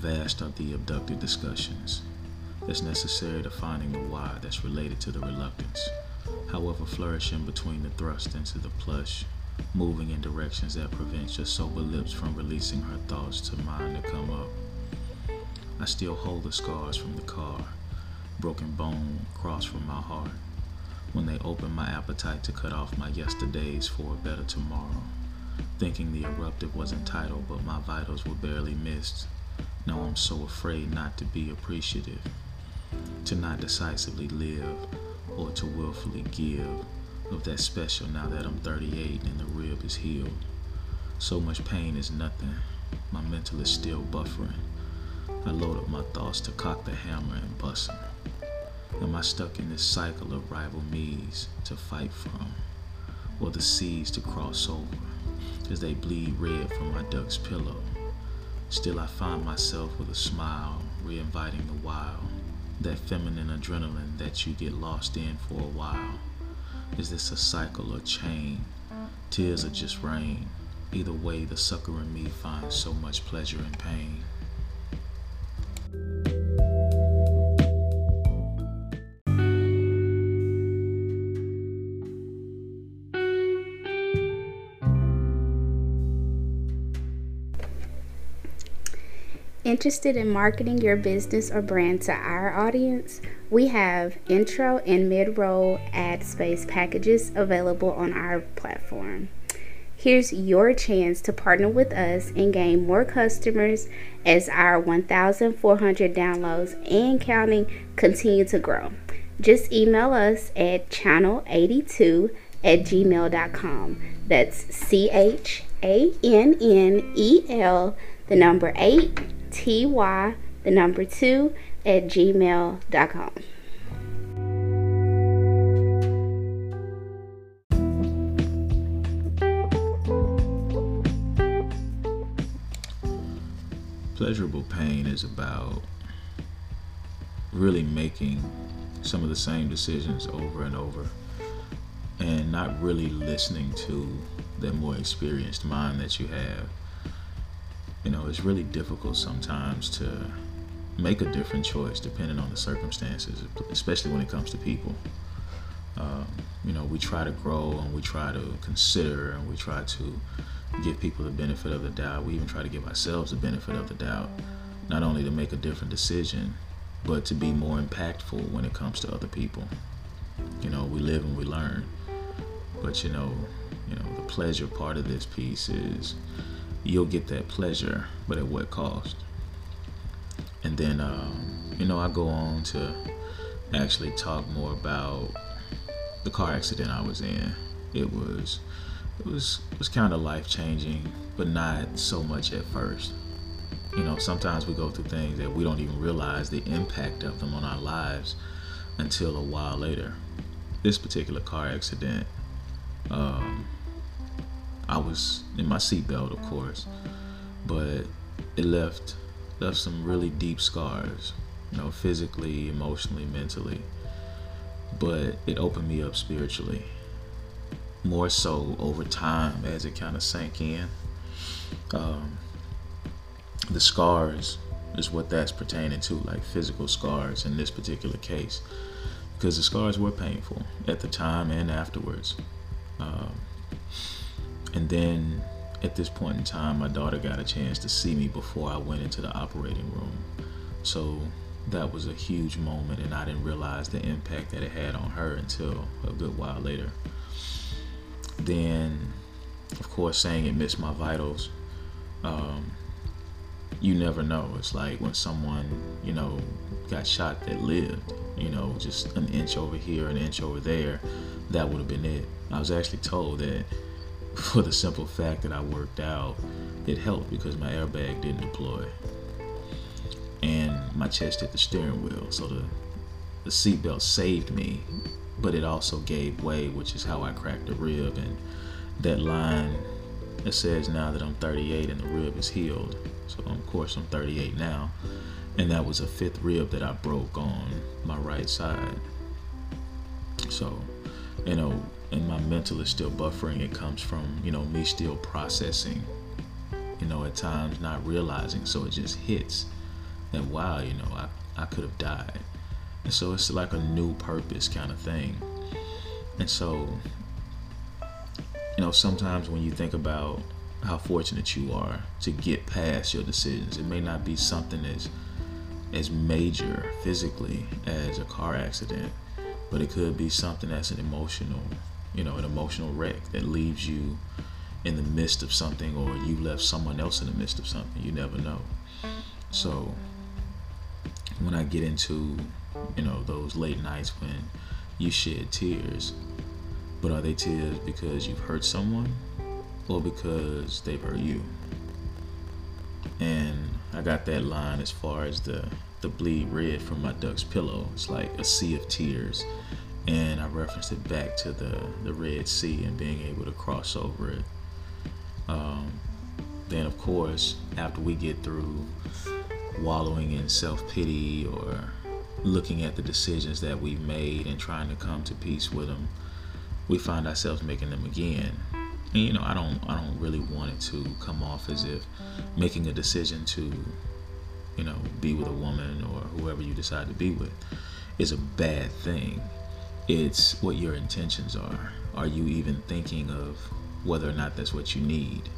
Vast are the abducted discussions that's necessary to finding the why that's related to the reluctance. However, flourishing between the thrust into the plush, moving in directions that prevents your sober lips from releasing her thoughts to mine to come up. I still hold the scars from the car, broken bone crossed from my heart, when they opened my appetite to cut off my yesterdays for a better tomorrow. Thinking the eruptive was entitled, but my vitals were barely missed. Now I'm so afraid not to be appreciative, to not decisively live, or to willfully give of that special now that I'm 38 and the rib is healed. So much pain is nothing. My mental is still buffering. I load up my thoughts to cock the hammer and bust them. Am I stuck in this cycle of rival me's to fight from, or the seas to cross over as they bleed red from my duck's pillow? Still, I find myself with a smile, re-inviting the wild, that feminine adrenaline that you get lost in for a while. Is this a cycle or chain? Tears are just rain. Either way, the sucker in me finds so much pleasure and pain. Interested in marketing your business or brand to our audience? We have intro and mid roll ad space packages available on our platform. Here's your chance to partner with us and gain more customers as our 1,400 downloads and counting continue to grow. Just email us at channel82 at gmail.com. That's C H A N N E L, the number 8 ty the number 2 at gmail.com. Pleasurable pain is about really making some of the same decisions over and over and not really listening to that more experienced mind that you have you know, it's really difficult sometimes to make a different choice depending on the circumstances, especially when it comes to people. Um, you know, we try to grow and we try to consider and we try to give people the benefit of the doubt. We even try to give ourselves the benefit of the doubt, not only to make a different decision, but to be more impactful when it comes to other people. You know, we live and we learn. But you know, you know, the pleasure part of this piece is you'll get that pleasure, but at what cost? And then, um, you know, I go on to actually talk more about the car accident I was in. It was, it was, it was kind of life changing, but not so much at first. You know, sometimes we go through things that we don't even realize the impact of them on our lives until a while later. This particular car accident, um, I was in my seatbelt, of course, but it left left some really deep scars, you know, physically, emotionally, mentally. But it opened me up spiritually. More so over time as it kind of sank in. Um, the scars is what that's pertaining to, like physical scars in this particular case, because the scars were painful at the time and afterwards. Um, and then at this point in time, my daughter got a chance to see me before I went into the operating room. So that was a huge moment, and I didn't realize the impact that it had on her until a good while later. Then, of course, saying it missed my vitals. Um, you never know. It's like when someone, you know, got shot that lived, you know, just an inch over here, an inch over there, that would have been it. I was actually told that for the simple fact that I worked out, it helped because my airbag didn't deploy. And my chest hit the steering wheel. So the, the seatbelt saved me, but it also gave way, which is how I cracked the rib. And that line that says now that I'm 38 and the rib is healed. So, of course, I'm 38 now. And that was a fifth rib that I broke on my right side. So, you know, and my mental is still buffering. It comes from, you know, me still processing, you know, at times not realizing. So it just hits that, wow, you know, I, I could have died. And so it's like a new purpose kind of thing. And so, you know, sometimes when you think about how fortunate you are to get past your decisions, it may not be something as as major physically as a car accident, but it could be something that's an emotional, you know, an emotional wreck that leaves you in the midst of something or you left someone else in the midst of something. You never know. So when I get into, you know, those late nights when you shed tears, but are they tears because you've hurt someone or because they've hurt you? And I got that line as far as the the bleed red from my duck's pillow. It's like a sea of tears. And I referenced it back to the, the Red Sea and being able to cross over it. Um, then, of course, after we get through wallowing in self pity or looking at the decisions that we've made and trying to come to peace with them, we find ourselves making them again. And you know, I don't I don't really want it to come off as if making a decision to, you know, be with a woman or whoever you decide to be with is a bad thing. It's what your intentions are. Are you even thinking of whether or not that's what you need?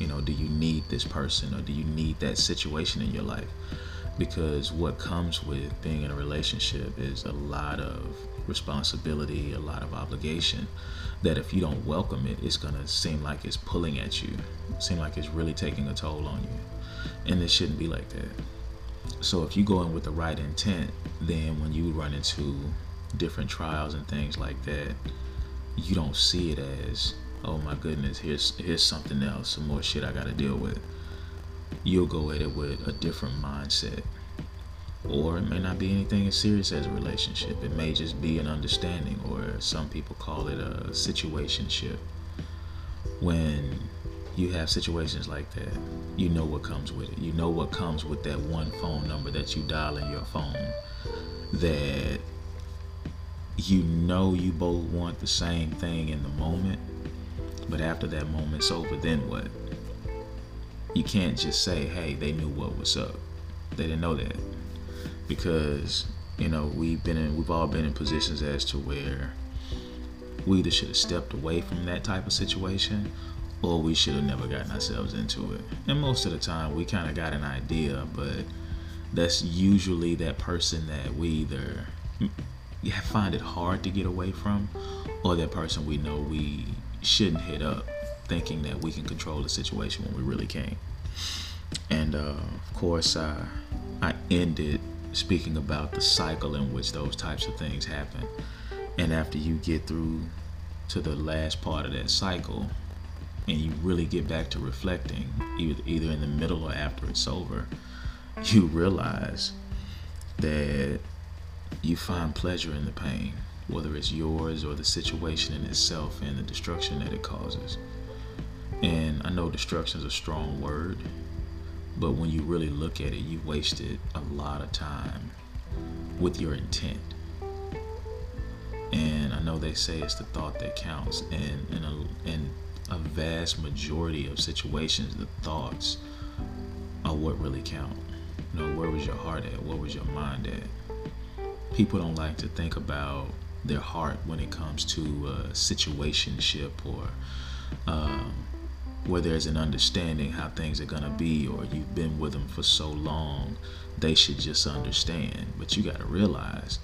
You know, do you need this person or do you need that situation in your life? Because what comes with being in a relationship is a lot of responsibility, a lot of obligation that if you don't welcome it, it's going to seem like it's pulling at you, seem like it's really taking a toll on you. And it shouldn't be like that. So if you go in with the right intent, then when you run into different trials and things like that, you don't see it as oh my goodness, here's here's something else, some more shit I got to deal with. You'll go at it with a different mindset. Or it may not be anything as serious as a relationship. It may just be an understanding, or some people call it a situationship. When you have situations like that, you know what comes with it. You know what comes with that one phone number that you dial in your phone that you know you both want the same thing in the moment but after that moment's over, then what? You can't just say, hey, they knew what was up. They didn't know that. Because, you know, we've been in we've all been in positions as to where we either should have stepped away from that type of situation or we should have never gotten ourselves into it. And most of the time we kind of got an idea, but that's usually that person that we either find it hard to get away from or that person we know we shouldn't hit up thinking that we can control the situation when we really can't. And uh, of course, uh, I ended speaking about the cycle in which those types of things happen. And after you get through to the last part of that cycle, and you really get back to reflecting, either, either in the middle or after it's over, you realize that you find pleasure in the pain whether it's yours or the situation in itself and the destruction that it causes. And I know destruction is a strong word, but when you really look at it, you wasted a lot of time with your intent. And I know they say it's the thought that counts, and in a, in a vast majority of situations, the thoughts are what really count. You know, where was your heart at? Where was your mind at? People don't like to think about their heart when it comes to a situationship or um, where there's an understanding how things are going to be or you've been with them for so long they should just understand. But you got to realize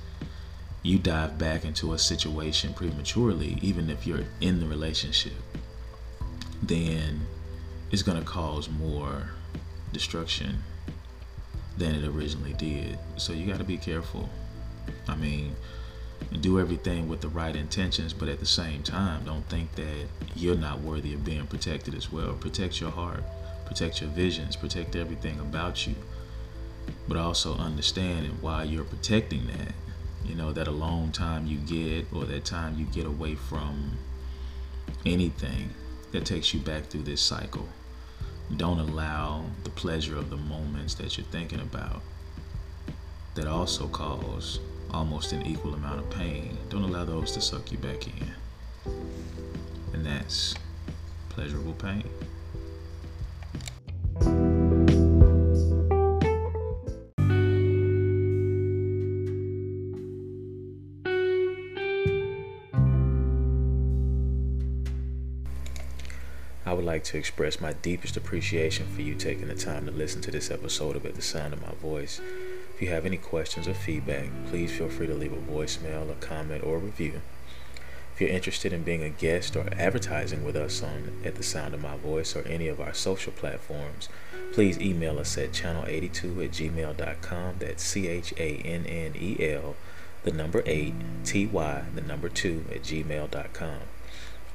you dive back into a situation prematurely even if you're in the relationship then it's going to cause more destruction than it originally did. So you got to be careful i mean do everything with the right intentions, but at the same time, don't think that you're not worthy of being protected as well. Protect your heart, protect your visions, protect everything about you, but also understand why you're protecting that. You know, that alone time you get or that time you get away from anything that takes you back through this cycle. Don't allow the pleasure of the moments that you're thinking about that also cause almost an equal amount of pain. Don't allow those to suck you back in. And that's pleasurable pain. I would like to express my deepest appreciation for you taking the time to listen to this episode of At the Sound of My Voice. If you have any questions or feedback, please feel free to leave a voicemail, a comment, or a review. If you're interested in being a guest or advertising with us on At the Sound of My Voice or any of our social platforms, please email us at channel82 at gmail.com. That's C H A N N E L, the number 8, T Y, the number 2 at gmail.com.